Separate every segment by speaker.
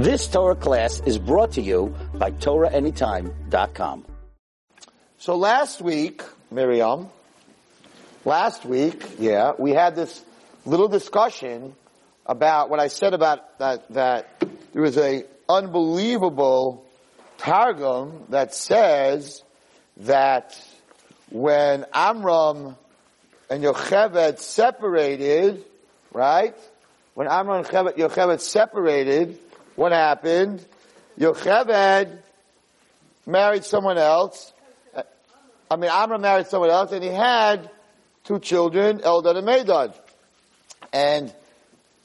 Speaker 1: This Torah class is brought to you by TorahAnytime.com.
Speaker 2: So last week, Miriam, last week, yeah, we had this little discussion about what I said about that, that there was a unbelievable Targum that says that when Amram and Yocheved separated, right? When Amram and Yocheved separated, what happened? Yocheved married someone else. I mean, Amram married someone else, and he had two children, Eldad and Medad. And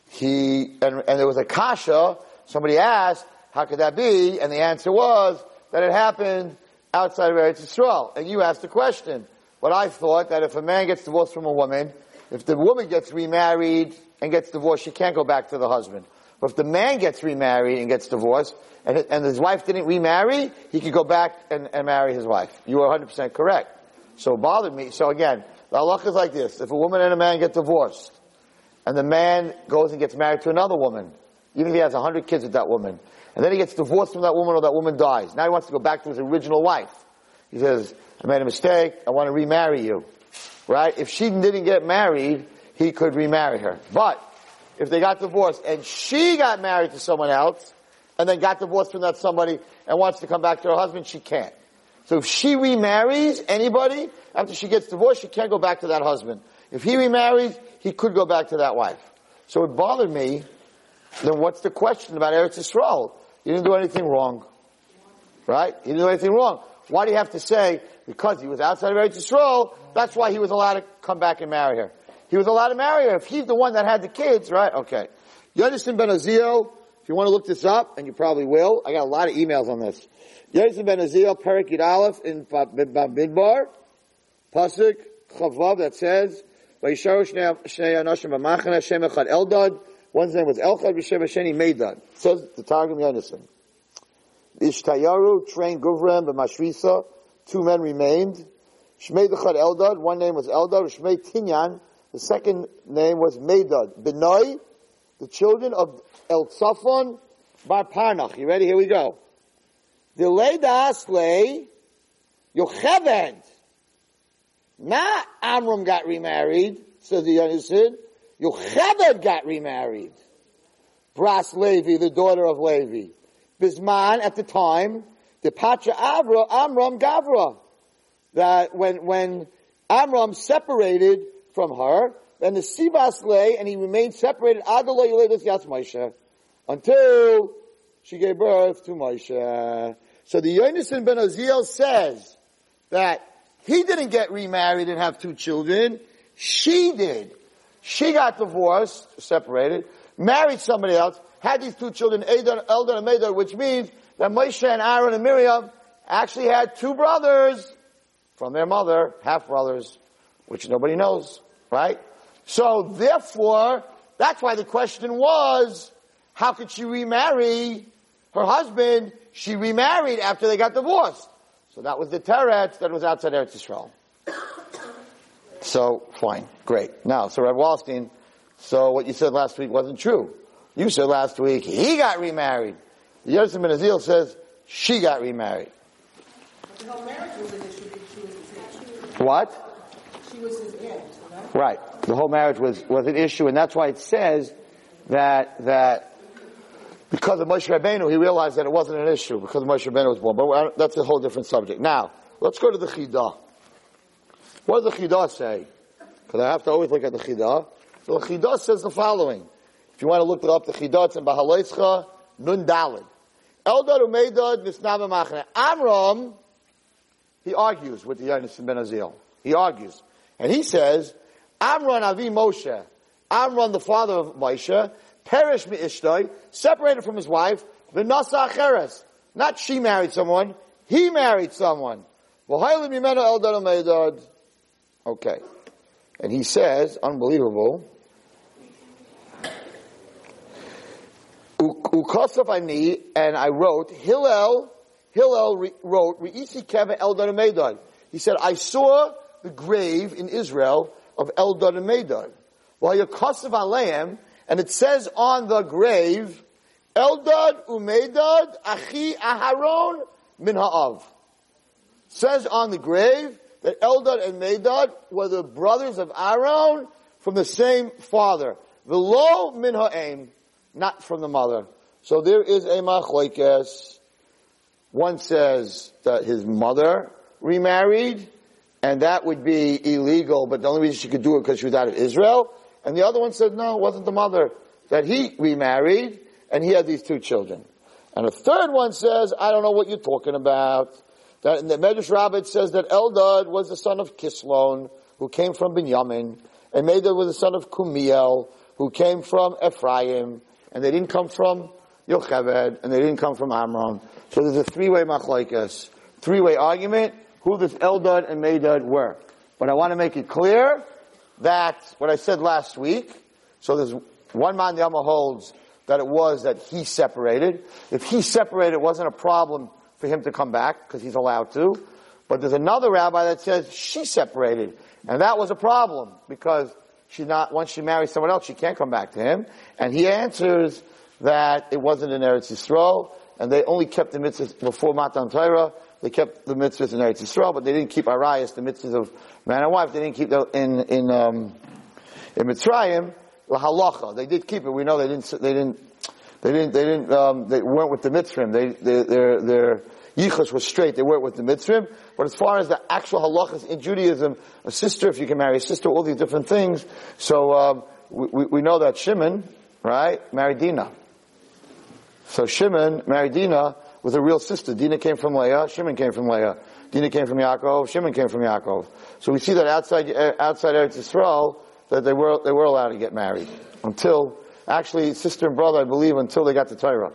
Speaker 2: he, and, and there was a kasha, somebody asked, how could that be? And the answer was that it happened outside of Eretz Yisrael. And you asked the question. But I thought that if a man gets divorced from a woman, if the woman gets remarried and gets divorced, she can't go back to the husband. But if the man gets remarried and gets divorced, and, and his wife didn't remarry, he could go back and, and marry his wife. You are 100% correct. So it bothered me. So again, the halach is like this. If a woman and a man get divorced, and the man goes and gets married to another woman, even if he has a hundred kids with that woman, and then he gets divorced from that woman or that woman dies. Now he wants to go back to his original wife. He says, I made a mistake, I want to remarry you. Right? If she didn't get married, he could remarry her. But, if they got divorced and she got married to someone else, and then got divorced from that somebody and wants to come back to her husband, she can't. So if she remarries anybody, after she gets divorced, she can't go back to that husband. If he remarries, he could go back to that wife. So it bothered me. Then what's the question about Eretz Yisrael? You didn't do anything wrong. Right? You didn't do anything wrong. Why do you have to say, because he was outside of Eretz Yisrael, that's why he was allowed to come back and marry her? He was allowed to marry her. If he's the one that had the kids, right? Okay. Yonison Ben Azio, if you want to look this up, and you probably will, I got a lot of emails on this. Yonison Ben Azio, Perik Yud Aleph in Bamidbar, Pasuk, Chavav, that says, Vayisharu Shnei Anoshim B'machana, Echad Eldad, one's name was Elchad, B'Shem Hasheni Meidad. Says the Targum Yonison. Ishtayaru trained Guvram b'Mashrisa. Two men remained. Shmei Dechad Eldad. One name was Eldad. Shmei Tinyan. The second name was Meidad. Benoi. The children of El Tzafon Bar Parnach. You ready? Here we go. The Asle Yocheved. Not Amram got remarried, says the Yonasid. Yocheved got remarried. Bras Levi, the daughter of Levi. Bisman at the time, the Patra Avra, Amram Gavra. That when, when Amram separated from her, then the Sibas lay and he remained separated until she gave birth to Moshe. So the Yonason ben Aziel says that he didn't get remarried and have two children. She did. She got divorced, separated, married somebody else, had these two children, Eldon and Medar, which means that Moshe and Aaron and Miriam actually had two brothers from their mother, half brothers, which nobody knows, right? So therefore, that's why the question was, how could she remarry her husband? She remarried after they got divorced. So that was the Teretz that was outside Eretz Yisrael. So, fine, great. Now, so Reb Wallerstein, so what you said last week wasn't true. You said last week he got remarried. The Yosef Ben Azil says she got remarried. What?
Speaker 3: She was his aunt, right?
Speaker 2: The whole marriage was, was an issue, and that's why it says that that because of Moshe Rabbeinu, he realized that it wasn't an issue because Moshe Rabbeinu was born. But that's a whole different subject. Now, let's go to the Chidah. What does the Chidah say? Because I have to always look at the Chidah. So the Chidah says the following. If you want to look it up, the Chidah in Bahaleischa, Nun Dalid. Eldad Umeidad Misnava Machne. Amram, he argues with the Yonis Ben Azil. He argues. And he says, Amram Avi Moshe, Amram the father of Moshe, perished ishtoi, separated from his wife, v'nasa acheres. Not she married someone, he married someone. Okay. And he says, unbelievable, Ukosov ani, and I wrote, Hillel, Hillel re- wrote, Re'isi keva Eldad Medad. He said, I saw the grave in Israel of Eldad and Medad. While Yakosov Aleim, and it says on the grave, Eldad Umedad Achi Aharon Min Ha'av. Says on the grave that Eldad and Medad were the brothers of Aaron from the same father. Velo Min Ha'aim, not from the mother. So there is a machlokes. One says that his mother remarried, and that would be illegal, but the only reason she could do it because she was out of Israel. And the other one said, no, it wasn't the mother, that he remarried, and he had these two children. And a third one says, I don't know what you're talking about. That in the Medrash Rabbah says that Eldad was the son of Kislon, who came from Binyamin, and Medad was the son of Kumiel, who came from Ephraim, and they didn't come from Yocheved, and they didn't come from Amram. So there's a three-way machlaikas, three-way argument, who this Eldad and Medad were. But I want to make it clear that what I said last week, so there's one man Yama holds that it was that he separated. If he separated, it wasn't a problem for him to come back because he's allowed to. But there's another rabbi that says she separated, and that was a problem because she's not. Once she marries someone else, she can't come back to him. And he answers that it wasn't in Eretz Yisrael, and they only kept the mitzvahs before Matan Torah. They kept the mitzvahs in Eretz Yisrael, but they didn't keep Arayos, the mitzvahs of man and wife. They didn't keep them in in um, in Mitzrayim la halacha. They did keep it. We know they didn't. They didn't. They didn't. They didn't. Um, they weren't with the mitzvahs. They, they their their yichus was straight. They weren't with the mitzvahs. But as far as the actual halachas in Judaism, a sister, if you can marry a sister, all these different things. So um, we, we know that Shimon, right, married Dinah. So Shimon married Dinah with a real sister. Dinah came from Leah. Shimon came from Leah. Dinah came from Yaakov. Shimon came from Yaakov. So we see that outside outside Eretz Yisrael that they were they were allowed to get married until actually sister and brother, I believe, until they got to Torah.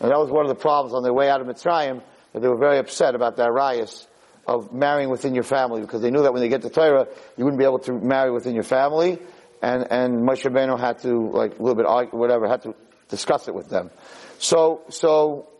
Speaker 2: And that was one of the problems on their way out of Mitzrayim that they were very upset about that riot of marrying within your family because they knew that when they get to Torah, you wouldn't be able to marry within your family. And, and Moshe Rabbeinu had to, like, a little bit, argue, whatever, had to discuss it with them. So, so,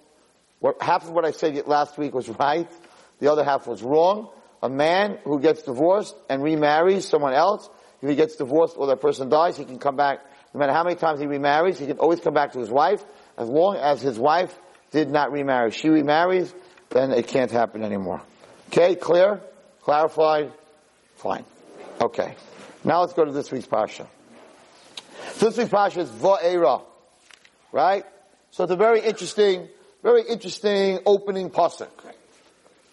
Speaker 2: what, half of what I said last week was right. The other half was wrong. A man who gets divorced and remarries someone else, if he gets divorced or that person dies, he can come back, no matter how many times he remarries, he can always come back to his wife, as long as his wife did not remarry. She remarries, then it can't happen anymore. Okay, clear? Clarified? Fine. Okay. Now let's go to this week's Pasha. This week's Pasha is Va'era. Right? So it's a very interesting, very interesting opening pasuk.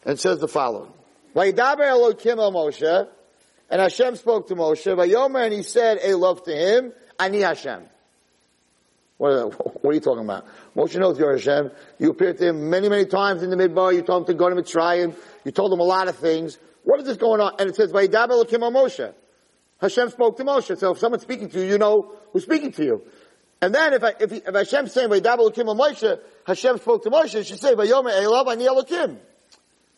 Speaker 2: And says the following. Moshe, and Hashem spoke to Moshe, Vayomer, and he said a love to him, Ani Hashem. What, what are you talking about? Moshe knows you're Hashem. You appeared to him many, many times in the midbar. You told him to go to Mitzrayim. You told him a lot of things. What is this going on? And it says, Vayidaber Elokim el Moshe. Hashem spoke to Moshe. So if someone's speaking to you, you know who's speaking to you. And then if, I, if, if Hashem's saying, Elokim Moshe, Hashem spoke to Moshe, should say, Vayomer Elav Ani Elokim.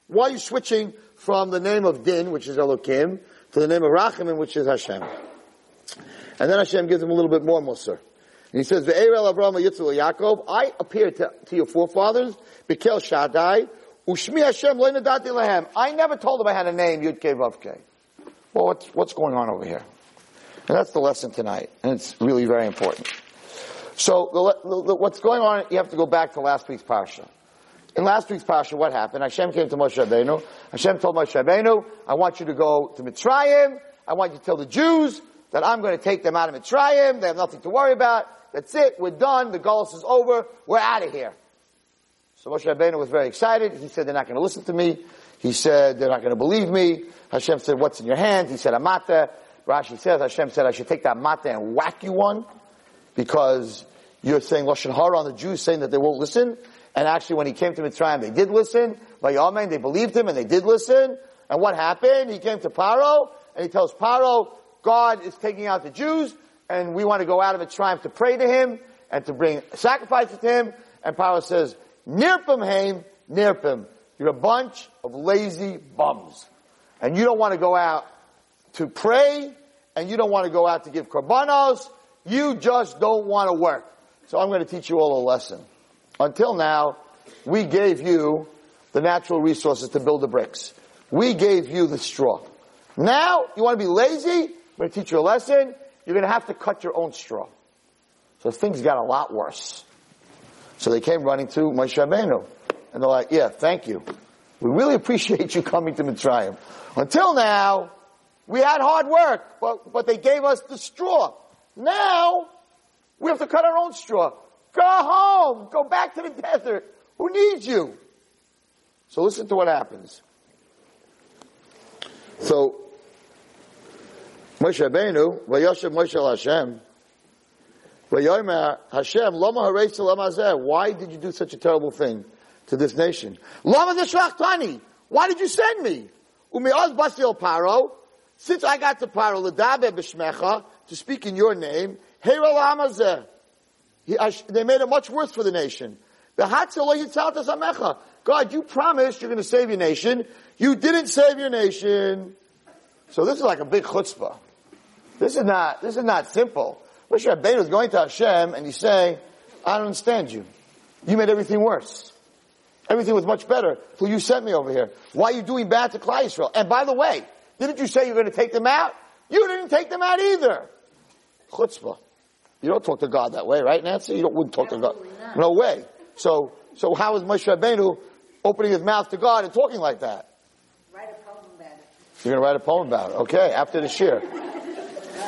Speaker 2: Why are you switching from the name of Din, which is Elokim, to the name of Rachamim, which is Hashem? And then Hashem gives him a little bit more Musar. And he says, Ve'erel Avraham Yitzhak Yaakov, I appeared to, to, your forefathers, Bekel Shaddai, Ushmi Hashem Le'nadati Lahem. I never told them I had a name, Yud Kei. Well, what's, what's going on over here? And that's the lesson tonight, and it's really very important. So, what's going on, you have to go back to last week's Parsha. In last week's Pasha, what happened? Hashem came to Moshe Rabbeinu. Hashem told Moshe Rabbeinu, I want you to go to Mitzrayim. I want you to tell the Jews that I'm going to take them out of Mitzrayim. They have nothing to worry about. That's it. We're done. The Golos is over. We're out of here. So Moshe Rabbeinu was very excited. He said, they're not going to listen to me. He said, they're not going to believe me. Hashem said, what's in your hand? He said, a. Rashi says, Hashem said, I should take that mata and whack you one because you're saying Lashon Hara on the Jews saying that they won't listen. And actually, when he came to Mitzrayim, they did listen. By Vayamen, they believed him and they did listen. And what happened? He came to Paro and he tells Paro, God is taking out the Jews and we want to go out of Mitzrayim to pray to him and to bring sacrifices to him. And Paro says, Nirpim haim, nirpim. You're a bunch of lazy bums. And you don't want to go out to pray and you don't want to go out to give korbanos. You just don't want to work. So I'm going to teach you all a lesson. Until now, we gave you the natural resources to build the bricks. We gave you the straw. Now, you want to be lazy? I'm going to teach you a lesson. You're going to have to cut your own straw. So things got a lot worse. So they came running to Moshe Rabbeinu. And they're like, yeah, thank you. We really appreciate you coming to Mitzrayim. Until now, we had hard work, but, but they gave us the straw. Now, we have to cut our own straw. Go home. Go back to the desert. Who needs you? So listen to what happens. So, Moshe Rabbeinu, Vayoshev Moshe Hashem, Vayomer Hashem, Lama Hareisa Lama why did you do such a terrible thing to this nation? Lama Zeshlachtani, why did you send me? Umeoz Basil Paro, since I got to Paro, Ladabe B'Shmecha, to speak in your name, they made it much worse for the nation. God, you promised you're going to save your nation. You didn't save your nation. So this is like a big chutzpah. This is not, this is not simple. Moshe Rabbeinu is going to Hashem and he's saying, I don't understand you. You made everything worse. Everything was much better till you sent me over here. Why are you doing bad to Klal Yisrael? And by the way, didn't you say you were going to take them out? You didn't take them out either. Chutzpah. You don't talk to God that way, right, Nancy? You don't, wouldn't talk
Speaker 3: Absolutely
Speaker 2: to God.
Speaker 3: not.
Speaker 2: No way. So, so how is Moshe Rabbeinu opening his mouth to God and talking like that?
Speaker 3: Write a poem about it.
Speaker 2: You're going to write a poem about it. Okay, after the shir.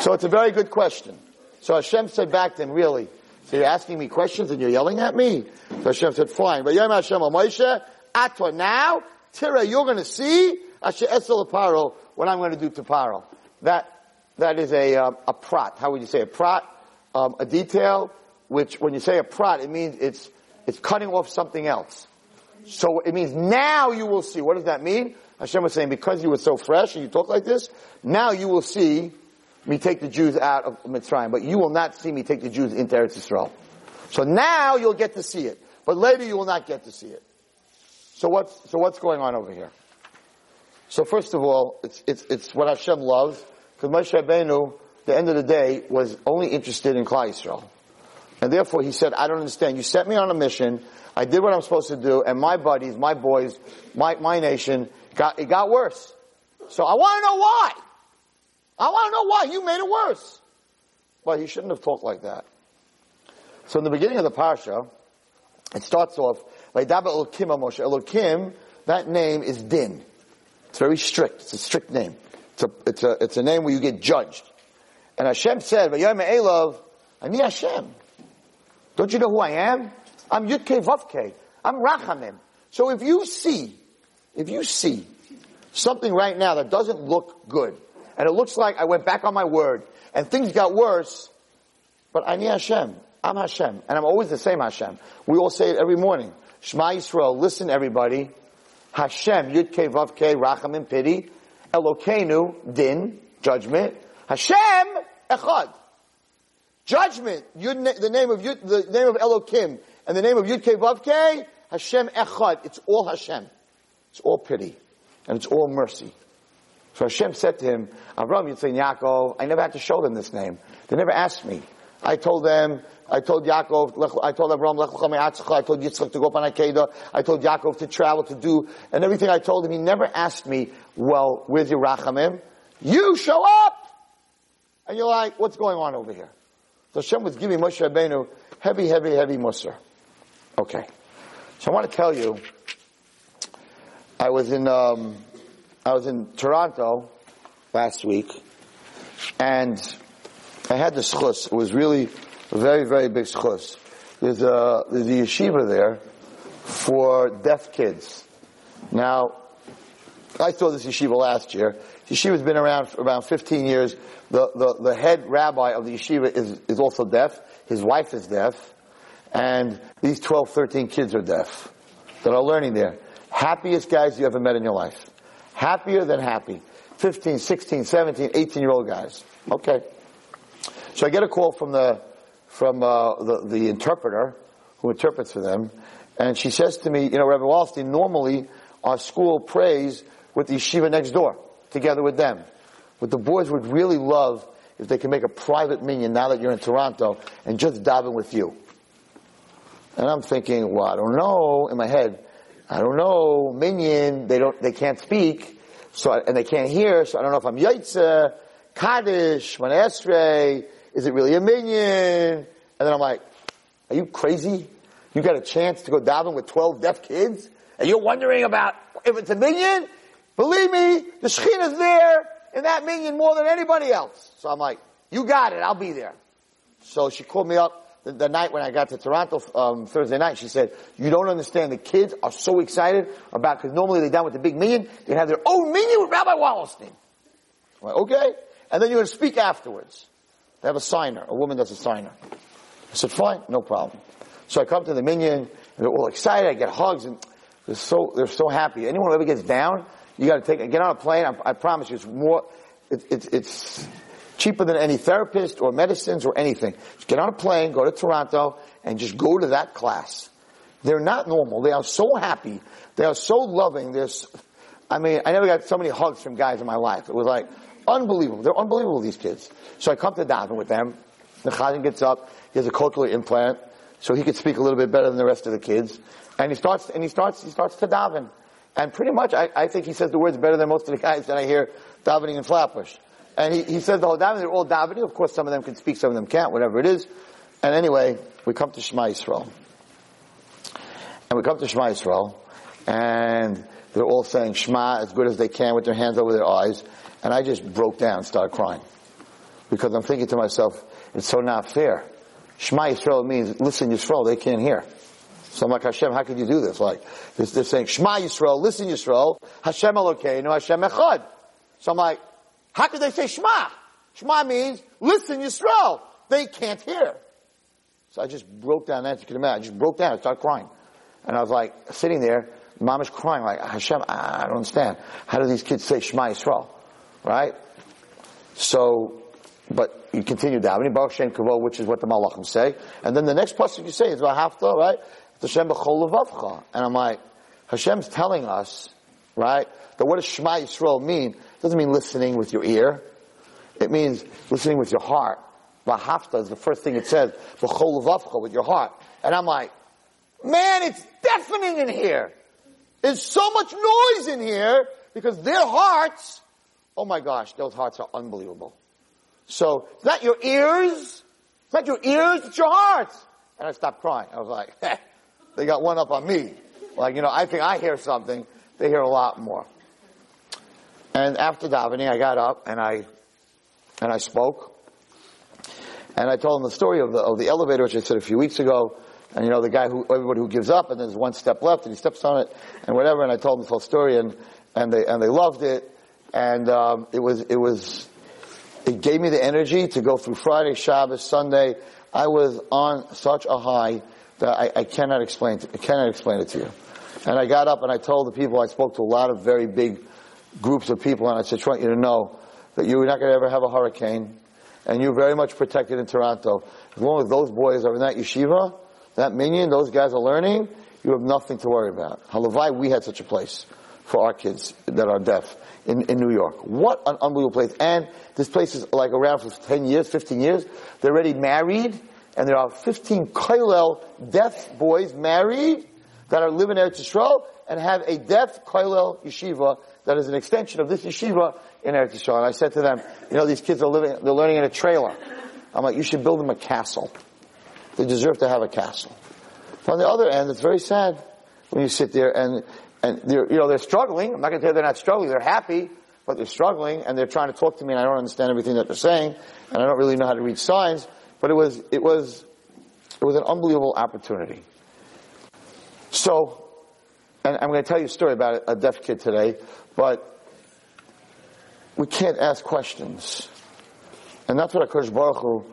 Speaker 2: So it's a very good question. So Hashem said back to him, really? So you're asking me questions and you're yelling at me? So Hashem said, fine. But Yom Hashem al Moshe, Ato now, Tira, you're going to see Asher Esel what I'm going to do to Paro. That, that is a, um, a prat. How would you say a prot? Um, a detail, which when you say a prot, it means it's, it's cutting off something else. So it means now you will see. What does that mean? Hashem was saying, because you were so fresh and you talk like this, now you will see me take the Jews out of Mitzrayim, but you will not see me take the Jews into Eretz Yisrael. So now you'll get to see it, but later you will not get to see it. So what's, so what's going on over here? So first of all, it's, it's, it's what Hashem loves, because Moshe Rabbeinu, the end of the day, was only interested in Klal Yisrael. And therefore he said, I don't understand. You sent me on a mission. I did what I'm supposed to do, and my buddies, my boys, my, my nation, got, it got worse. So I want to know why. I want to know why. You made it worse. But he shouldn't have talked like that. So in the beginning of the parsha, it starts off, Moshe. Elokim, that name is Din. It's very strict. It's a strict name. It's a, it's a, it's a name where you get judged. And Hashem said, Vayom Elov, Ani Hashem. Don't you know who I am? I'm Yudke Vavke. I'm Rachamim. So if you see, if you see something right now that doesn't look good, and it looks like I went back on my word, and things got worse, but Ani Hashem. I'm Hashem. And I'm always the same Hashem. We all say it every morning. Shema Yisrael, listen everybody. Hashem, Yudke Rachamim, pity. Elokeinu, din, judgment. Hashem, Echad. Judgment, Yud, the name of Yud, the name of Elokim, and the name of Yud Vavke, Hashem Echad. It's all Hashem. It's all pity. And it's all mercy. So Hashem said to him, Avram, Yitzchak, Yaakov, I never had to show them this name. They never asked me. I told them, I told Yaakov, I told me'atzecha, I told Yitzchak to go up on Akedah, I told Yaakov to travel, to do, and everything I told him, he never asked me, well, where's your rachamim? You show up! And you're like, what's going on over here? So Hashem was giving Moshe Rabbeinu heavy, heavy, heavy musr. Okay. So I want to tell you, I was in, um, I was in Toronto last week, and I had the schus. It was really very, very big schus. There's a, there's a yeshiva there for deaf kids. Now, I saw this yeshiva last year. Yeshiva's been around for around 15 years. The, the, the head rabbi of the yeshiva is, is also deaf. His wife is deaf. And these 12, 13 kids are deaf that are learning there. Happiest guys you ever met in your life. Happier than happy. 15, 16, 17, 18 year old guys. Okay. So I get a call from the, from, uh, the, the interpreter who interprets for them. And she says to me, you know, Rabbi Wallerstein, normally our school prays with the yeshiva next door, together with them. But the boys would really love if they can make a private minion now that you're in Toronto and just daven with you. And I'm thinking, well, I don't know, in my head, I don't know, minion, they don't, they can't speak, so, and they can't hear, so I don't know if I'm Yaitse, Kaddish, Manestre, is it really a minion? And then I'm like, are you crazy? You got a chance to go daven with 12 deaf kids? And you're wondering about if it's a minyan? Believe me, the Shekhinah's there in that minyan more than anybody else. So I'm like, you got it, I'll be there. So she called me up the, the night when I got to Toronto um, Thursday night. She said, you don't understand, the kids are so excited about, because normally they're down with the big minyan, they have their own minyan with Rabbi Wallerstein. I'm like, okay. And then you're going to speak afterwards. They have a signer. A woman does a signer. I said, fine, no problem. So I come to the minyan, and they're all excited. I get hugs, and they're so, they're so happy. Anyone who ever gets down, you gotta take, get on a plane, I, I promise you, it's more, it, it, it's cheaper than any therapist or medicines or anything. Just get on a plane, go to Toronto, and just go to that class. They're not normal. They are so happy. They are so loving. They're, s- I mean, I never got so many hugs from guys in my life. It was like unbelievable. They're unbelievable, these kids. So I come to daven with them. The gets up. He has a cochlear implant, so he could speak a little bit better than the rest of the kids. And he starts, and he starts, he starts to daven. And pretty much, I, I think he says the words better than most of the guys that I hear davening in Flatbush. And he, he says the whole davening, they're all davening. Of course, some of them can speak, some of them can't, whatever it is. And anyway, we come to Shema Yisrael. And we come to Shema Yisrael, and they're all saying Shema as good as they can with their hands over their eyes. And I just broke down and started crying. Because I'm thinking to myself, it's so not fair. Shema Yisrael means, listen Yisrael, they can't hear. So I'm like, Hashem, how could you do this? Like, they're, saying, Shema Yisrael, listen Yisrael, Hashem Elokeinu, Hashem Echad. So I'm like, how could they say Shema? Shema means, listen Yisrael. They can't hear. So I just broke down, as you can imagine, I just broke down, I started crying. And I was like, sitting there, mom is crying, like, Hashem, I don't understand. How do these kids say Shema Yisrael? Right? So, but you continue davening, Baruch Shem Kavod, which is what the Malachim say. And then the next pasuk you say is Vahafta, right? Hashem b'chol levavcha. And I'm like, Hashem's telling us, right, that what does Shema Yisrael mean? It doesn't mean listening with your ear. It means listening with your heart. Vahafta is the first thing it says, b'chol levavcha, with your heart. And I'm like, man, it's deafening in here. There's so much noise in here because their hearts, oh my gosh, those hearts are unbelievable. So it's not your ears, it's not your ears, it's your hearts. And I stopped crying. I was like, they got one up on me. Like, you know, I think I hear something, they hear a lot more. And after davening, I got up and I, and I spoke. And I told them the story of the, of the elevator, which I said a few weeks ago. And you know, the guy who, everybody who gives up and there's one step left and he steps on it and whatever. And I told them the whole story and, and they, and they loved it. And, um, it was, it was, it gave me the energy to go through Friday, Shabbos, Sunday. I was on such a high that I, I cannot explain to, I cannot explain it to you. And I got up and I told the people, I spoke to a lot of very big groups of people and I said, I want you to know that you're not going to ever have a hurricane and you're very much protected in Toronto. As long as those boys are in that yeshiva, that minion, those guys are learning, you have nothing to worry about. Halavai, we had such a place for our kids that are deaf in, in New York. What an unbelievable place. And this place is like around for 10 years, 15 years. They're already married, and there are 15 Koilel deaf boys married that are living in Eretz Yisrael and have a deaf Koilel yeshiva that is an extension of this yeshiva in Eretz Yisrael. And I said to them, you know, these kids are living, they're learning in a trailer. I'm like, you should build them a castle. They deserve to have a castle. But on the other end, it's very sad when you sit there and, and they're, you know, they're struggling. I'm not going to tell you they're not struggling. They're happy, but they're struggling and they're trying to talk to me and I don't understand everything that they're saying and I don't really know how to read signs. But it was, it was, it was an unbelievable opportunity. So, and I'm going to tell you a story about a deaf kid today, but we can't ask questions. And that's what HaKadosh Baruch Hu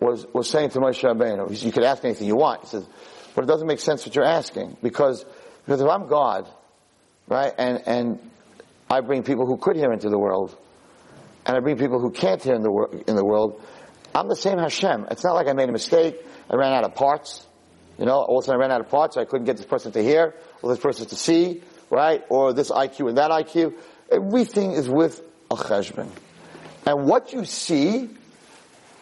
Speaker 2: was, was saying to Moshe Rabbeinu. You could ask anything you want. He says, but it doesn't make sense what you're asking. Because, because if I'm God, right, and, and I bring people who could hear into the world, and I bring people who can't hear in the, in the world, I'm the same Hashem. It's not like I made a mistake, I ran out of parts. You know, all of a sudden I ran out of parts, I couldn't get this person to hear, or this person to see, right, or this IQ and that IQ. Everything is with a cheshbon. And what you see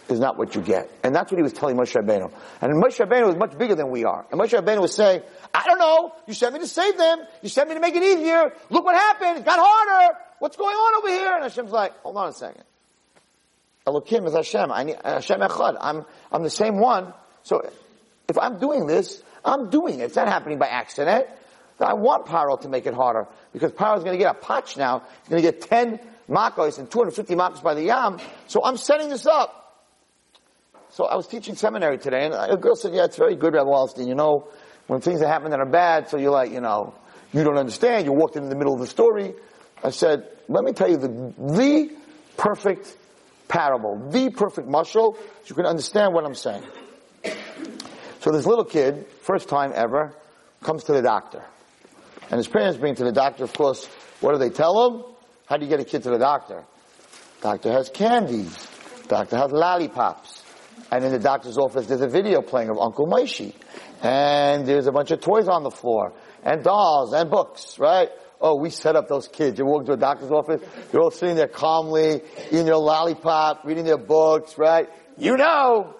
Speaker 2: is not what you get. And that's what he was telling Moshe Rabbeinu. And Moshe Rabbeinu was much bigger than we are. And Moshe Rabbeinu was saying, I don't know, you sent me to save them, you sent me to make it easier, look what happened, it got harder, what's going on over here? And Hashem's like, hold on a second. Elokim is Hashem, I need, Hashem Echad, I'm, I'm the same one, so if I'm doing this, I'm doing it. It's not happening by accident. I want Paro to make it harder because Paro's going to get a patch now. He's going to get 10 makos and 250 makos by the yam. So I'm setting this up. So I was teaching seminary today and a girl said, yeah, it's very good, Rabbi Wallerstein. You know, when things that happen that are bad, so you're like, you know, you don't understand. You walked in the middle of the story. I said, let me tell you the, the perfect parable, the perfect mushal, so you can understand what I'm saying. So this little kid, first time ever, comes to the doctor. And his parents bring to the doctor, of course, what do they tell him? How do you get a kid to the doctor? Doctor has candies. Doctor has lollipops. And in the doctor's office, there's a video playing of Uncle Moishy. And there's a bunch of toys on the floor. And dolls and books, right? Oh, we set up those kids. You walk to a doctor's office, they're all sitting there calmly, eating their lollipop, reading their books, right? You know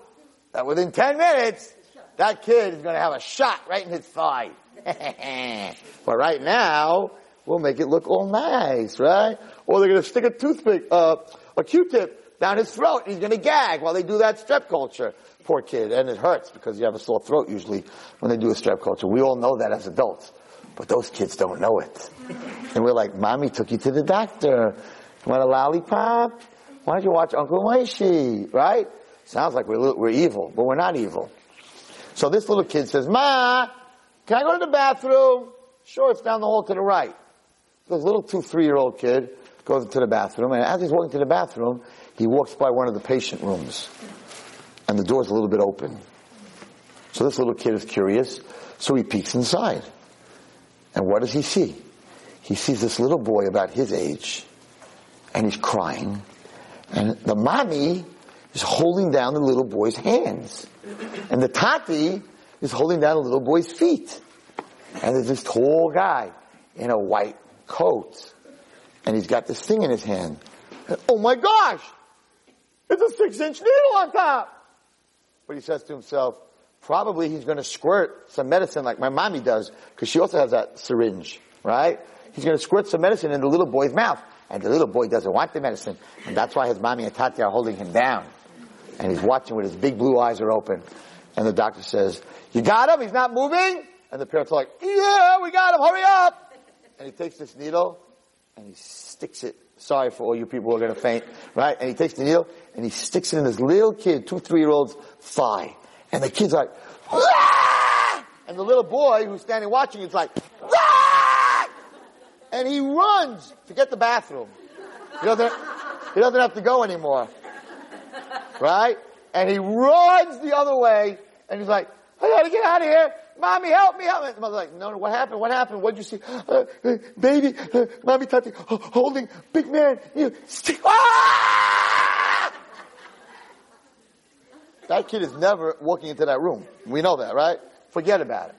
Speaker 2: that within 10 minutes, that kid is going to have a shot right in his thigh. but right now, we'll make it look all nice, right? Or they're going to stick a toothpick, uh, a Q-tip down his throat. He's going to gag while they do that strep culture. Poor kid. And it hurts because you have a sore throat usually when they do a strep culture. We all know that as adults. But those kids don't know it. And we're like, mommy took you to the doctor. You want a lollipop? Why don't you watch Uncle Moishy? Right? Sounds like we're, we're evil, but we're not evil. So this little kid says, Ma, can I go to the bathroom? Sure, it's down the hall to the right. So this little two, three year old kid goes to the bathroom, and as he's walking to the bathroom, he walks by one of the patient rooms. And the door's a little bit open. So this little kid is curious, so he peeks inside. And what does he see? He sees this little boy about his age, and he's crying, and the mommy is holding down the little boy's hands. And the tati is holding down the little boy's feet. And there's this tall guy in a white coat. And he's got this thing in his hand. Oh my gosh! It's a six inch needle on top! But he says to himself, probably he's going to squirt some medicine like my mommy does, because she also has that syringe, right? He's going to squirt some medicine in the little boy's mouth. And the little boy doesn't want the medicine. And that's why his mommy and Tati are holding him down. And he's watching with his big blue eyes are open. And the doctor says, you got him? He's not moving? And the parents are like, yeah, we got him. Hurry up. And he takes this needle and he sticks it. Sorry for all you people who are going to faint, right? And he takes the needle and he sticks it in this little kid, two, three year old's thigh. And the kid's like, and the little boy who's standing watching is like, and he runs to get the bathroom. He doesn't, he doesn't have to go anymore. Right? And he runs the other way and he's like, I gotta get out of here. Mommy, help me, help me. The mother's like, no, no, what happened? What happened? What'd you see? Uh, uh, baby, uh, mommy, tati, holding, big man, you, ah! That kid is never walking into that room. We know that, right? Forget about it.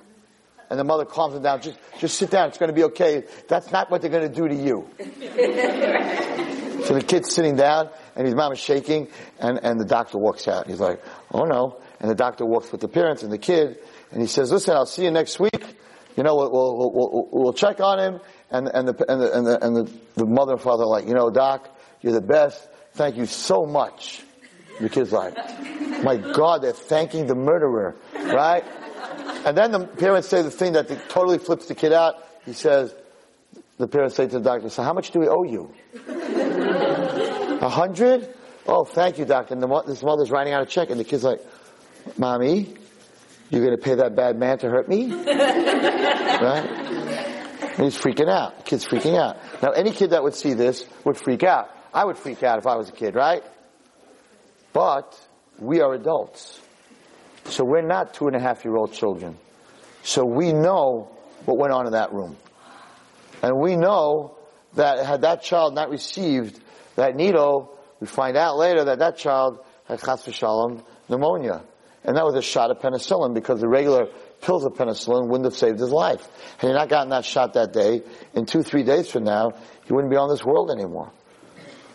Speaker 2: And the mother calms him down. Just, just sit down. It's going to be okay. That's not what they're going to do to you. so the kid's sitting down, and his mom is shaking, and, and the doctor walks out. He's like, oh no. And the doctor walks with the parents and the kid, and he says, listen, I'll see you next week. You know, we'll, we'll, we'll, we'll check on him. And, and, the, and, the, and, the, and the, the mother and father are like, you know, doc, you're the best. Thank you so much. The kid's like, my God, they're thanking the murderer, right? And then the parents say the thing that totally flips the kid out. He says, the parents say to the doctor, so how much do we owe you? A hundred? Oh, thank you, doctor. And the, this mother's writing out a check and the kid's like, mommy, you're going to pay that bad man to hurt me? right? And he's freaking out. The kid's freaking out. Now, any kid that would see this would freak out. I would freak out if I was a kid, right? But we are adults. So we're not two and a half year old children. So we know what went on in that room. And we know that had that child not received that needle, we find out later that that child had chas v'shalom pneumonia. And that was a shot of penicillin because the regular pills of penicillin wouldn't have saved his life. Had he not gotten that shot that day, in two, three days from now, he wouldn't be on this world anymore.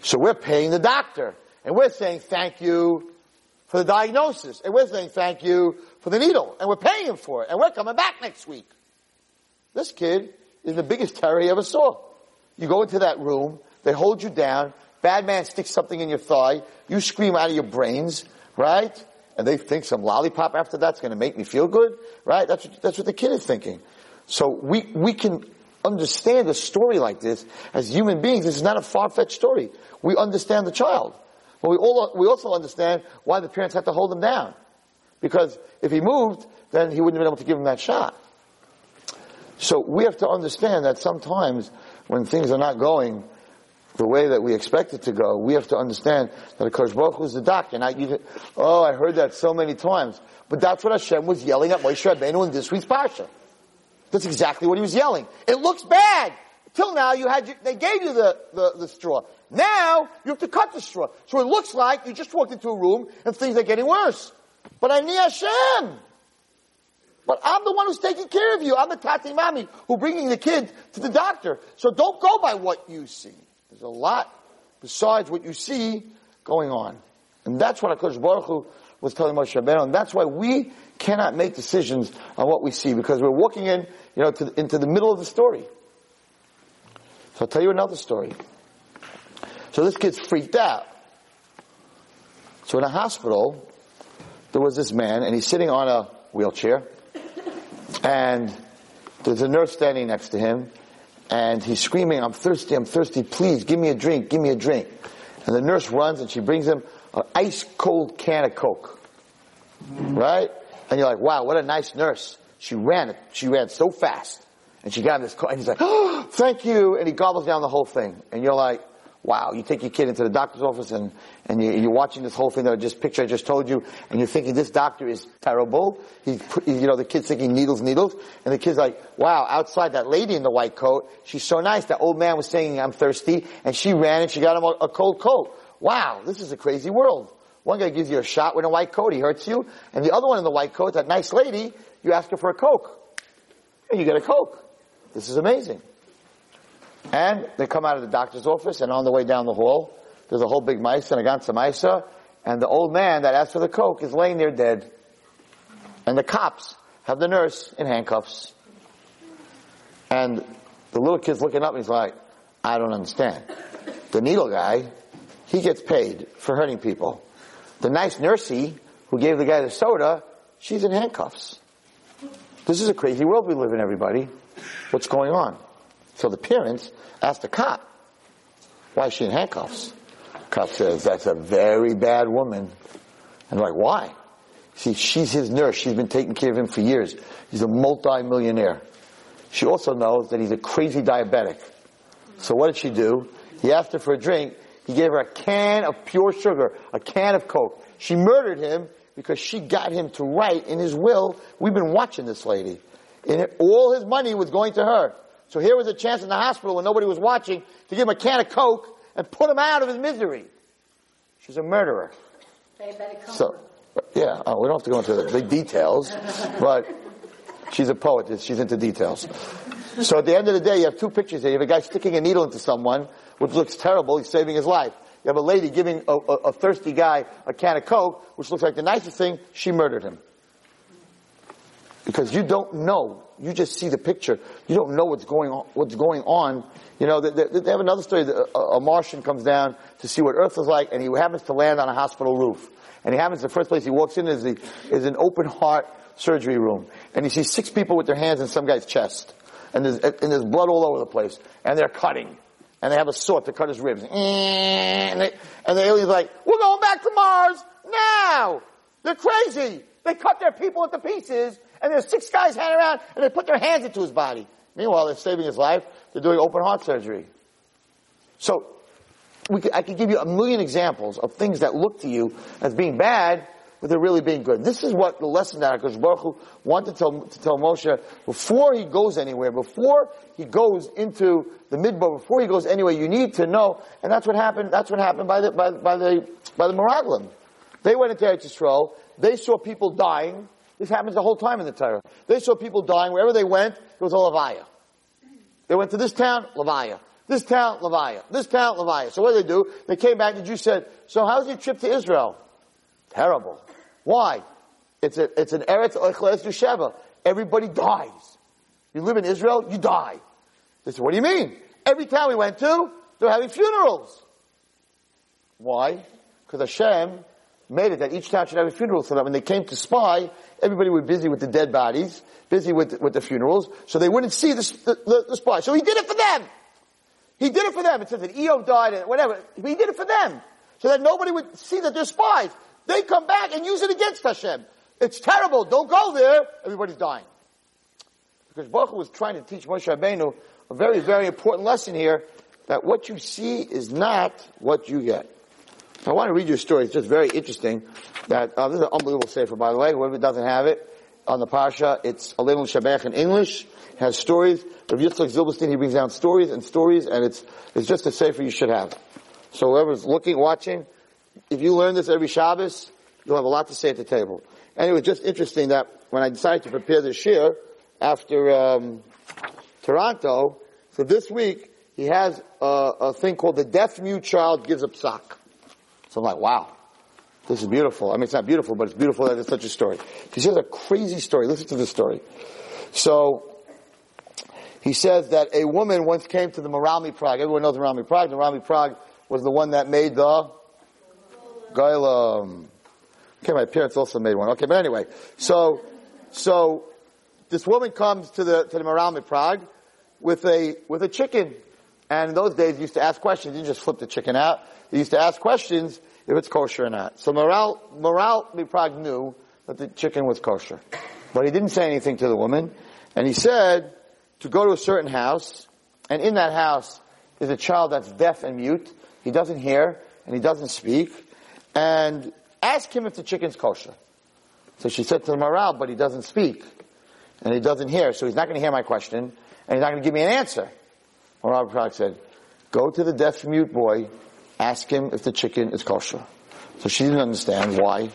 Speaker 2: So we're paying the doctor. And we're saying thank you for the diagnosis. And we're saying thank you for the needle. And we're paying him for it. And we're coming back next week. This kid is the biggest terror he ever saw. You go into that room, they hold you down, bad man sticks something in your thigh, you scream out of your brains, right? And they think some lollipop after that's going to make me feel good, right? That's what, that's what the kid is thinking. So we, we can understand a story like this as human beings. This is not a far-fetched story. We understand the child. But we, all, we also understand why the parents have to hold him down. Because if he moved, then he wouldn't have been able to give him that shot. So we have to understand that sometimes when things are not going the way that we expect it to go, we have to understand that Akash Baruch Hu is the doctor. Now, you, oh, I heard that so many times. But that's what Hashem was yelling at Moshe Rabbeinu in this week's Parsha. That's exactly what he was yelling. It looks bad. Till now, you had, they gave you the, the, the straw. Now, you have to cut the straw. So it looks like you just walked into a room and things are getting worse. But I need Hashem. But I'm the one who's taking care of you. I'm the tati mami who bringing the kid to the doctor. So don't go by what you see. There's a lot besides what you see going on. And that's what HaKadosh Baruch Hu was telling Moshe Rabbeinu. And that's why we cannot make decisions on what we see because we're walking in, you know, to, into the middle of the story. So I'll tell you another story. So this kid's freaked out. So in a hospital, there was this man and he's sitting on a wheelchair and there's a nurse standing next to him, and he's screaming, I'm thirsty, I'm thirsty, please give me a drink, give me a drink. And the nurse runs and she brings him an ice cold can of Coke. Right? And you're like, wow, what a nice nurse. She ran, she ran so fast. And she got him this Coke, and he's like, oh, thank you. And he gobbles down the whole thing. And you're like, wow, you take your kid into the doctor's office and, and you, are watching this whole thing that I just picture I just told you, and you're thinking this doctor is terrible. He's, you know, the kid's thinking needles, needles, and the kid's like, wow, outside that lady in the white coat, she's so nice. That old man was saying, I'm thirsty, and she ran and she got him a, a cold coat. Wow, this is a crazy world. One guy gives you a shot with a white coat, he hurts you, and the other one in the white coat, that nice lady, you ask her for a coke, and you get a coke. This is amazing. And they come out of the doctor's office, and on the way down the hall, there's a whole big mice and a ganze mice, and the old man that asked for the coke is laying there dead. And the cops have the nurse in handcuffs. And the little kid's looking up and he's like, I don't understand. The needle guy, he gets paid for hurting people. The nice nursey who gave the guy the soda, she's in handcuffs. This is a crazy world we live in, everybody. What's going on? So the parents asked the cop, why is she in handcuffs? Cop says, that's a very bad woman. And like, why? See, she's his nurse. She's been taking care of him for years. He's a multi-millionaire. She also knows that he's a crazy diabetic. So what did she do? He asked her for a drink. He gave her a can of pure sugar, a can of Coke. She murdered him because she got him to write in his will. We've been watching this lady. And all his money was going to her. So here was a chance in the hospital when nobody was watching to give him a can of Coke and put him out of his misery. She's a murderer. So, yeah, uh, we don't have to go into the big details, but she's a poet. She's into details. So at the end of the day, you have two pictures here. You have a guy sticking a needle into someone, which looks terrible. He's saving his life. You have a lady giving a, a, a thirsty guy a can of Coke, which looks like the nicest thing. She murdered him. Because you don't know you just see the picture. You don't know what's going on. What's going on? You know, they, they have another story. A, a Martian comes down to see what Earth is like, and he happens to land on a hospital roof. And he happens the first place he walks in is the is an open heart surgery room, and he sees six people with their hands in some guy's chest, and there's and there's blood all over the place, and they're cutting, and they have a saw to cut his ribs, and, they, and the alien's like, "We're going back to Mars now." They're crazy. They cut their people into pieces and there's six guys hanging around and they put their hands into his body. Meanwhile, they're saving his life. They're doing open heart surgery. So, could, I could give you a million examples of things that look to you as being bad, but they're really being good. This is what the lesson that HaKadosh Baruch Hu wanted to tell, to tell Moshe before he goes anywhere, before he goes into the midbar, before he goes anywhere, you need to know, and that's what happened, that's what happened by the, by, by the, by the Meraglim. They went into Eretz Yisrael, they saw people dying, this happens the whole time in the Torah. They saw people dying wherever they went. It was a Levaya. They went to this town, Levaya. This town, Levaya. This town, Levaya. So what did they do? They came back. The Jew said, "So how's your trip to Israel?" Terrible. Why? It's a, it's an Eretz Oichles Sheva. Everybody dies. You live in Israel, you die. They said, "What do you mean?" Every town we went to, they're having funerals. Why? Because Hashem made it that each town should have a funeral so that when they came to spy, everybody was busy with the dead bodies, busy with, with the funerals, so they wouldn't see the, the, the. So he did it for them. He did it for them. It says that Iyov died and whatever. He did it for them. So that nobody would see that they're spies. They come back and use it against Hashem. It's terrible. Don't go there. Everybody's dying. Because Baruch was trying to teach Moshe Rabbeinu a very, very important lesson here that what you see is not what you get. I want to read you a story. It's just very interesting. That uh, this is an unbelievable sefer, by the way. Whoever doesn't have it on the parsha, it's Aleinu Shabbat in English. Has stories. Rav Yitzchak Zilberstein, he brings down stories and stories, and it's it's just a sefer you should have. So whoever's looking, watching, if you learn this every Shabbos, you'll have a lot to say at the table. And it was just interesting that when I decided to prepare this year after um, Toronto, so this week he has a, a thing called the deaf mute child gives a psak. So I'm like, wow, this is beautiful. I mean, it's not beautiful, but it's beautiful that it's such a story. He says a crazy story. Listen to this story. So, he says that a woman once came to the Maharal Prague. Everyone knows Maharal Prague. The Maharal Prague was the one that made the Golem. Okay, my parents also made one. Okay, but anyway, so, so, this woman comes to the, to the Maharal M'Prague with a, with a chicken. And in those days, you used to ask questions. You just flip the chicken out. They used to ask questions if it's kosher or not. So Maharal, Maharal M'Prague knew that the chicken was kosher. But he didn't say anything to the woman. And he said to go to a certain house, and in that house is a child that's deaf and mute. He doesn't hear, and he doesn't speak. And ask him if the chicken's kosher. So she said to the Maharal, but he doesn't speak. And he doesn't hear, so he's not going to hear my question, and he's not going to give me an answer. Maharal M'Prague said, go to the deaf mute boy ask him if the chicken is kosher. So she didn't understand why.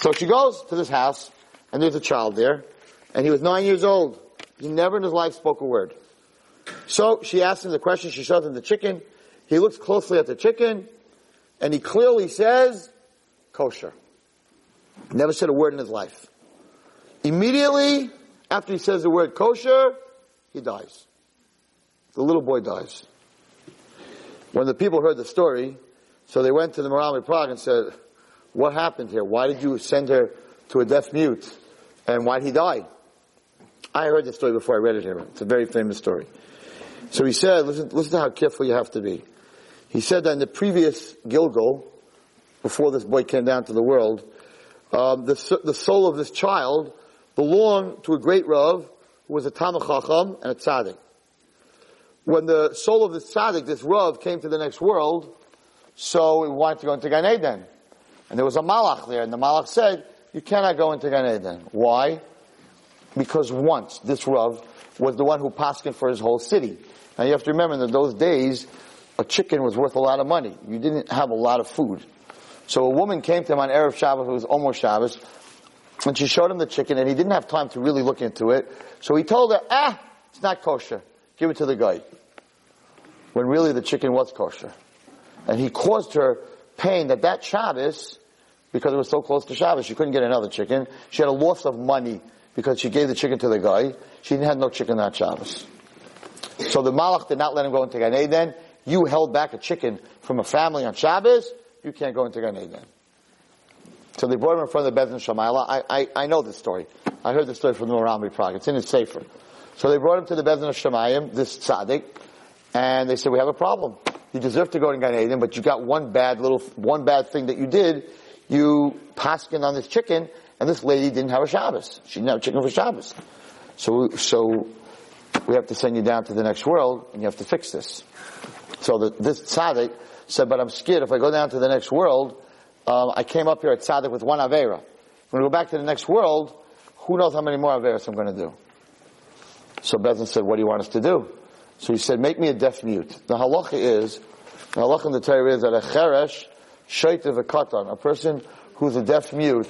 Speaker 2: So she goes to this house, and there's a child there, and he was nine years old. He never in his life spoke a word. So she asks him the question, she shows him the chicken. He looks closely at the chicken, and he clearly says, kosher. Never said a word in his life. Immediately after he says the word kosher, he dies. The little boy dies. When the people heard the story, so they went to the Maharal Prague and said, what happened here? Why did you send her to a deaf mute? And why did he die? I heard this story before I read it here. It's a very famous story. So he said, listen, listen to how careful you have to be. He said that in the previous Gilgul, before this boy came down to the world, um, the, the soul of this child belonged to a great Rav who was a Talmid Chacham and a Tzaddik when the soul of the tzaddik, this Rav, came to the next world, so he wanted to go into Gan Eden. And there was a malach there, and the malach said, you cannot go into Gan Eden. Why? Because once, this Rav was the one who paskin for his whole city. Now you have to remember that those days, a chicken was worth a lot of money. You didn't have a lot of food. So a woman came to him on Erev Shabbos, it was almost Shabbos, and she showed him the chicken, and he didn't have time to really look into it. So he told her, ah, it's not kosher. Give it to the guy when really the chicken was kosher. And he caused her pain that that Shabbos, because it was so close to Shabbos, she couldn't get another chicken. She had a loss of money because she gave the chicken to the guy. She didn't have no chicken that Shabbos. So the Malach did not let him go into Gan Eden. You held back a chicken from a family on Shabbos. You can't go into Gan Eden. So they brought him in front of the Bezdin Shamayla. I, I, I know this story. I heard this story from the Maharal M'Prague. It's in his Sefer. So they brought him to the Bezdin of Shemayim, this tzaddik, and they said, we have a problem. You deserve to go to Gan Eden, but you got one bad little, one bad thing that you did. You paskin on this chicken, and this lady didn't have a Shabbos. She didn't have chicken for Shabbos. So, so we have to send you down to the next world, and you have to fix this. So the, this tzaddik said, but I'm scared if I go down to the next world, um, I came up here at tzaddik with one avera. When we go back to the next world, who knows how many more averas I'm going to do? So Bezdin said, what do you want us to do? So he said, make me a deaf mute. The halacha is, the halacha in the Torah is that a cheresh, shait of a katan, a person who's a deaf mute,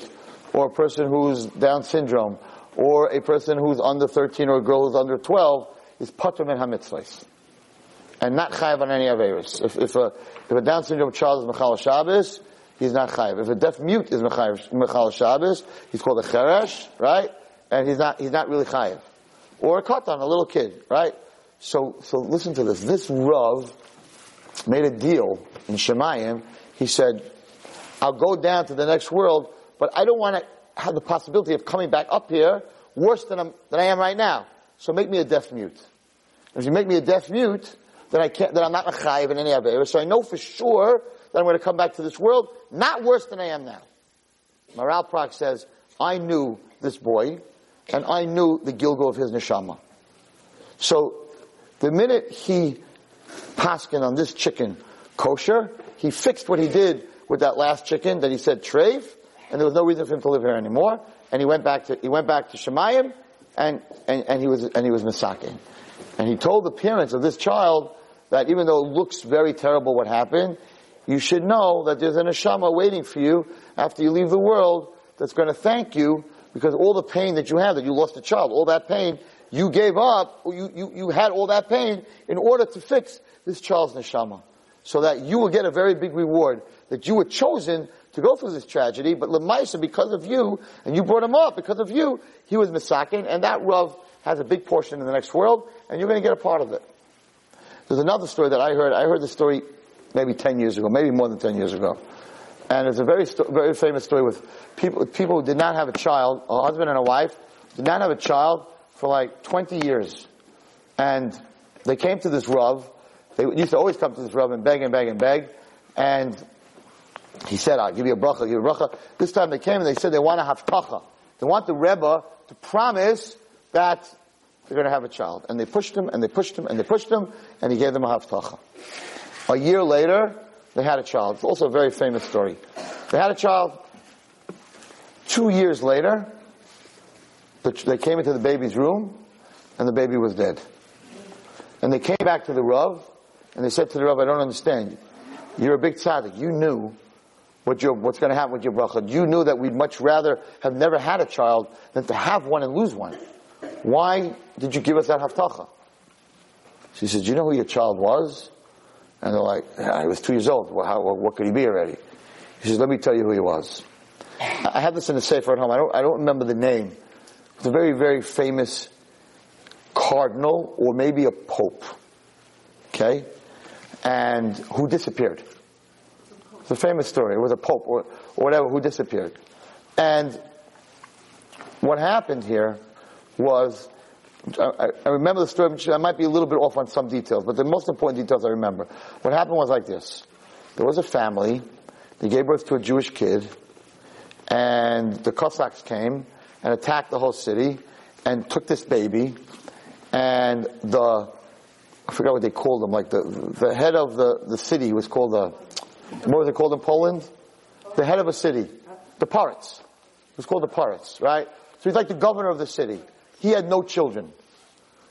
Speaker 2: or a person who's Down syndrome, or a person who's under 13 or a girl who's under 12, is patur and hamitzvahs. And not chayav on any averis. If, if a, if a Down syndrome child is Mechal Shabbos, he's not chayav. If a deaf mute is Mechal Shabbos, he's called a cheresh, right? And he's not, he's not really chayav. Or a katan, a little kid, right? So, so listen to this. This Rav made a deal in Shemayim. He said, I'll go down to the next world, but I don't want to have the possibility of coming back up here worse than, I'm, than I am right now. So make me a deaf mute. If you make me a deaf mute, then I can't, then I'm not a chayiv in any Avera. So I know for sure that I'm going to come back to this world not worse than I am now. Maral Prak says, I knew this boy, and I knew the Gilgul of his neshama. So the minute he paskin on this chicken kosher, he fixed what he did with that last chicken that he said treif, and there was no reason for him to live here anymore. And he went back to he went back to Shemayim, and, and, and he was and he was misakin. And he told the parents of this child that even though it looks very terrible what happened, you should know that there's an neshama waiting for you after you leave the world that's going to thank you because all the pain that you have, that you lost a child, all that pain, you gave up, you, you, you had all that pain in order to fix this child's neshama. So that you will get a very big reward, that you were chosen to go through this tragedy, but Lemaisa, because of you, and you brought him up, because of you, he was misakin, and that Rav has a big portion in the next world, and you're going to get a part of it. There's another story that I heard. I heard the story maybe 10 years ago, maybe more than 10 years ago. And it's a very, very famous story with people, people who did not have a child, a husband and a wife, did not have a child for like 20 years. And they came to this Rav. They used to always come to this Rav and beg and beg and beg. And he said, I'll give you a bracha, I'll give you a bracha. This time they came and they said they want to have tacha. They want the Rebbe to promise that they're going to have a child. And they pushed him and they pushed him and they pushed him and he gave them a haftacha. A year later, they had a child. It's also a very famous story. They had a child. Two years later, they came into the baby's room and the baby was dead. And they came back to the Rav and they said to the Rav, I don't understand. You're a big tzaddik. You knew what your, what's going to happen with your bracha. You knew that we'd much rather have never had a child than to have one and lose one. Why did you give us that haftacha? She said, do you know who your child was? And they're like, yeah, he was two years old. Well, how, what could he be already? He says, let me tell you who he was. I have this in a safer at home. I don't, I don't remember the name. It's a very, very famous cardinal or maybe a pope. Okay? And who disappeared. It's a famous story. It was a pope or, or whatever who disappeared. And what happened here was I, remember the story, I might be a little bit off on some details, but the most important details I remember. What happened was like this. There was a family, they gave birth to a Jewish kid, and the Cossacks came and attacked the whole city and took this baby, and the, I forgot what they called him, like the, the head of the, the city was called the, what was it called in Poland? The head of a city. The Poritz. It was called the Poritz, right? So he's like the governor of the city. He had no children.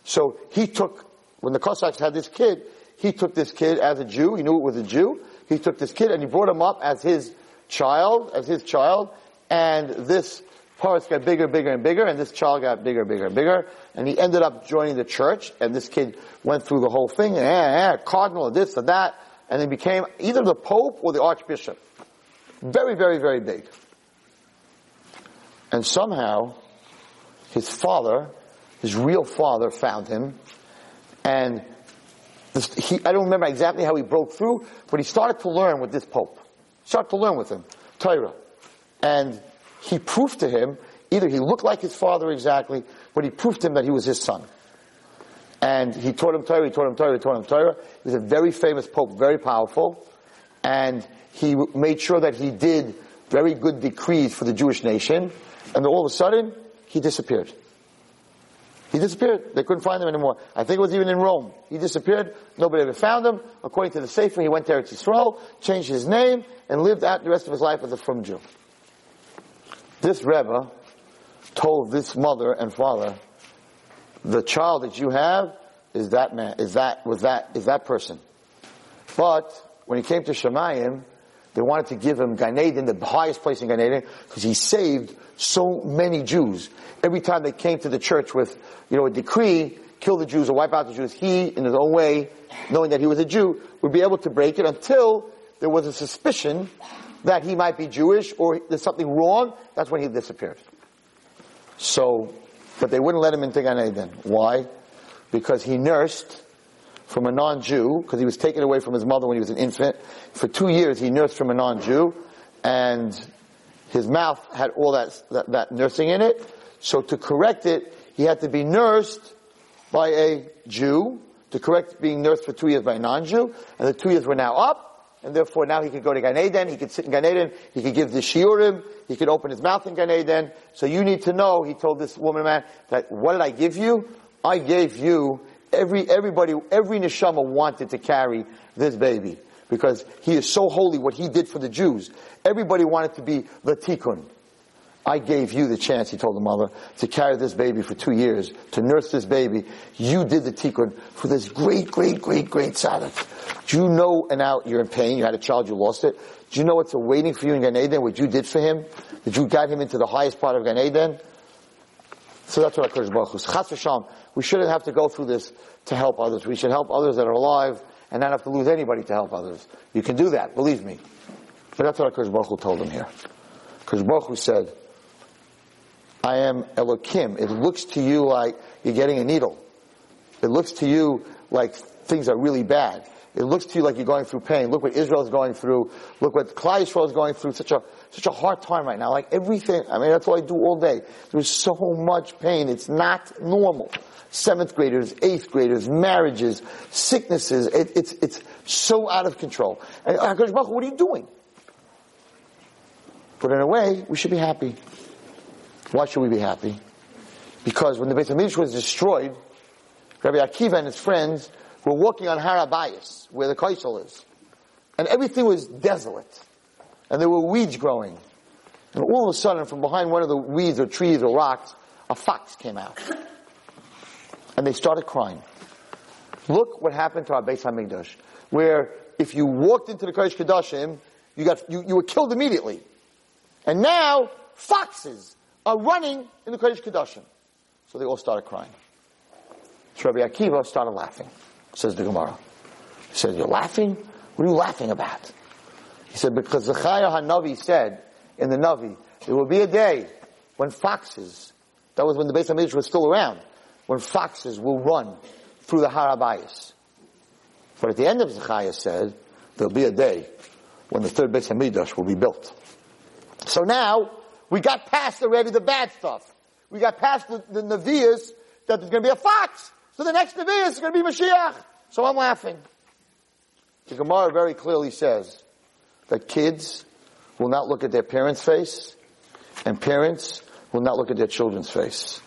Speaker 2: So he took, when the Cossacks had this kid, he took this kid as a Jew. He knew it was a Jew. He took this kid and he brought him up as his child, as his child. And this Paris got bigger, bigger, and bigger, and this child got bigger, bigger, and bigger. And he ended up joining the church, and this kid went through the whole thing, and eh, eh, cardinal, this or that, and he became either the pope or the archbishop. Very, very, very big. And somehow, his father, his real father, found him, and this, he, I don't remember exactly how he broke through, but he started to learn with this pope. Started to learn with him, Torah. And he proved to him, either he looked like his father exactly, but he proved to him that he was his son. And he taught him Torah, he taught him Torah, he taught him Torah. He was a very famous pope, very powerful. And he made sure that he did very good decrees for the Jewish nation. And all of a sudden, he disappeared. He disappeared. They couldn't find him anymore. I think it was even in Rome. He disappeared. Nobody ever found him. According to the Sefer, he went there to Israel, changed his name, and lived out the rest of his life as a frum Jew. This Rebbe told this mother and father, the child that you have is that man, is that, was that, is that person. But when he came to Shemayim, they wanted to give him Gan the highest place in Gan because he saved so many Jews. Every time they came to the church with, you know, a decree, kill the Jews or wipe out the Jews, he, in his own way, knowing that he was a Jew, would be able to break it until there was a suspicion that he might be Jewish or there's something wrong. That's when he disappeared. So, but they wouldn't let him into Gan. Why? Because he nursed from a non-Jew, because he was taken away from his mother when he was an infant. For two years he nursed from a non-Jew, and his mouth had all that, that, that nursing in it. So to correct it, he had to be nursed by a Jew, to correct being nursed for two years by a non-Jew, and the two years were now up, and therefore now he could go to Gan Eden, he could sit in Gan Eden, he could give the shiurim, he could open his mouth in Gan Eden. So you need to know, he told this woman man, that what did I give you? I gave you every, everybody, every neshama wanted to carry this baby. Because he is so holy what he did for the Jews. Everybody wanted to be the tikkun. I gave you the chance, he told the mother, to carry this baby for two years, to nurse this baby. You did the tikkun for this great, great, great, great tzaddik. Do you know, and now you're in pain, you had a child, you lost it. Do you know what's awaiting for you in Gan Eden, what you did for him? That you got him into the highest part of Gan Eden? So that's what HaKadosh Baruch Hu we shouldn't have to go through this to help others. We should help others that are alive and not have to lose anybody to help others. You can do that, believe me. But that's what HaKadosh Baruch Hu told him here. HaKadosh Baruch Hu said, I am Elokim. It looks to you like you're getting a needle. It looks to you like things are really bad. It looks to you like you're going through pain. Look what Israel is going through. Look what Klal Yisrael is going through. Such a such a hard time right now. Like everything. I mean, that's what I do all day. There's so much pain. It's not normal. Seventh graders, eighth graders, marriages, sicknesses. It, it's it's so out of control. And uh, Hakadosh Baruch what are you doing? But in a way, we should be happy. Why should we be happy? Because when the Beit HaMikdash was destroyed, Rabbi Akiva and his friends were walking on Har HaBayis, where the Kaisel is. And everything was desolate. And there were weeds growing. And all of a sudden, from behind one of the weeds or trees or rocks, a fox came out. And they started crying. Look what happened to our Beit HaMikdash, where if you walked into the Kodesh Kedoshim, you got, you, you were killed immediately. And now, foxes are running in the Kodesh Kedoshim. So they all started crying. So Rabbi Akiva started laughing, says the Gemara. He said, you're laughing? What are you laughing about? He said, because Zechariah HaNavi said in the Navi, there will be a day when foxes, that was when the Beit HaMikdash was still around, when foxes will run through the Har HaBayis. But at the end of Zechariah said, there'll be a day when the third Beit HaMikdash will be built. So now, we got past already the bad stuff. We got past the, the that there's going to be a fox. So the next Nevi'as is going to be Mashiach. So I'm laughing. The Gemara very clearly says that kids will not look at their parents' face and parents will not look at their children's face.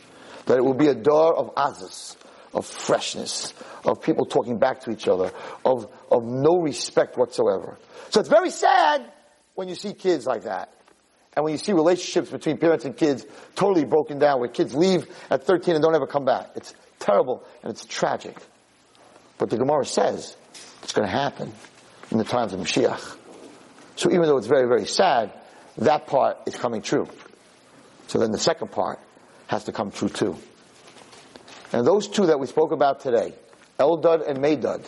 Speaker 2: That it will be a dor of azus, of freshness, of people talking back to each other, of, of no respect whatsoever. So it's very sad when you see kids like that. And when you see relationships between parents and kids totally broken down, where kids leave at 13 and don't ever come back. It's terrible and it's tragic. But the Gemara says it's going to happen in the times of Mashiach. So even though it's very, very sad, that part is coming true. So then the second part has to come true too. And those two that we spoke about today, Eldad and Medad,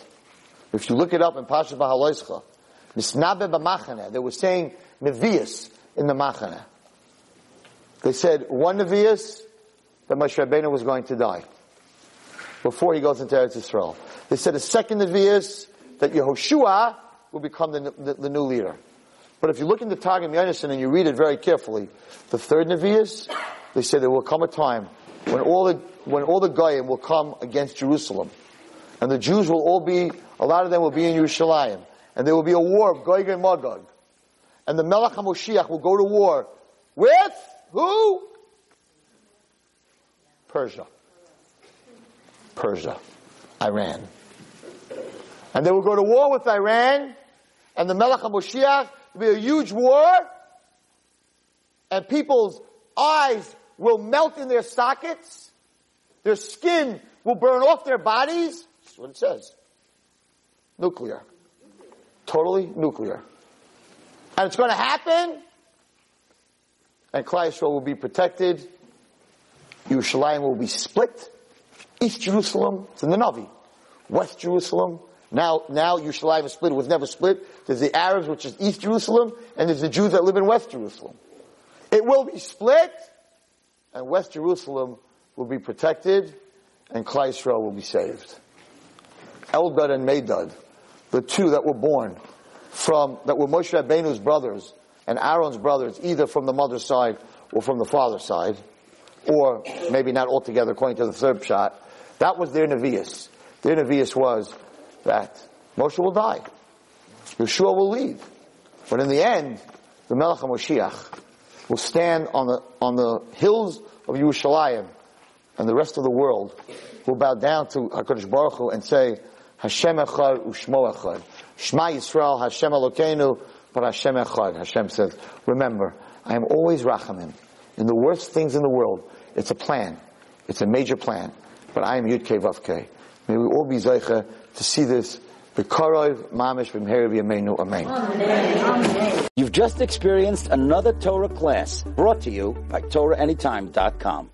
Speaker 2: if you look it up in Pasha Bahaloischa, Misnabe B'machane, they were saying Nevi'as in the Machane. They said one Nevi'as that Moshe Rabbeinu was going to die before he goes into Eretz Yisrael. They said a second Nevi'as that Yehoshua will become the, the, the, new leader. But if you look into the Targum Yonason and you read it very carefully, the third Nevi'as, they say there will come a time when all the, when all the Goyim will come against Jerusalem. And the Jews will all be, a lot of them will be in Yerushalayim. And there will be a war of Gog and Magog. And the Melech HaMoshiach will go to war with who? Persia. Persia. Iran. And they will go to war with Iran, and the Melech HaMoshiach be a huge war, and people's eyes will melt in their sockets, their skin will burn off their bodies. That's what it says. Nuclear. Totally nuclear. And it's going to happen, and Klal Yisrael will be protected, Yerushalayim will be split, East Jerusalem, it's in the Navi, West Jerusalem, now, now Yerushalayim is split. It was never split. There's the Arabs, which is East Jerusalem, and there's the Jews that live in West Jerusalem. It will be split, and West Jerusalem will be protected, and Klal Yisrael will be saved. Eldad and Medad, the two that were born from, that were Moshe Rabbeinu's brothers, and Aaron's brothers, either from the mother's side or from the father's side, or maybe not altogether according to the third shot, that was their Nevi'us. Their Nevi'us was that Moshe will die. Yehoshua will leave. But in the end, the Melech HaMoshiach will stand on the, on the hills of Yerushalayim and the rest of the world will bow down to HaKadosh Baruch Hu and say, Hashem Echad Ushmo Echad. Shema Yisrael, Hashem Elokeinu, but Hashem Echad. Hashem says, remember, I am always Rachamim. In the worst things in the world, it's a plan. It's a major plan. But I am Yud Kei. May we all be Zeicha to see this.
Speaker 1: You've just experienced another Torah class brought to you by TorahAnytime.com.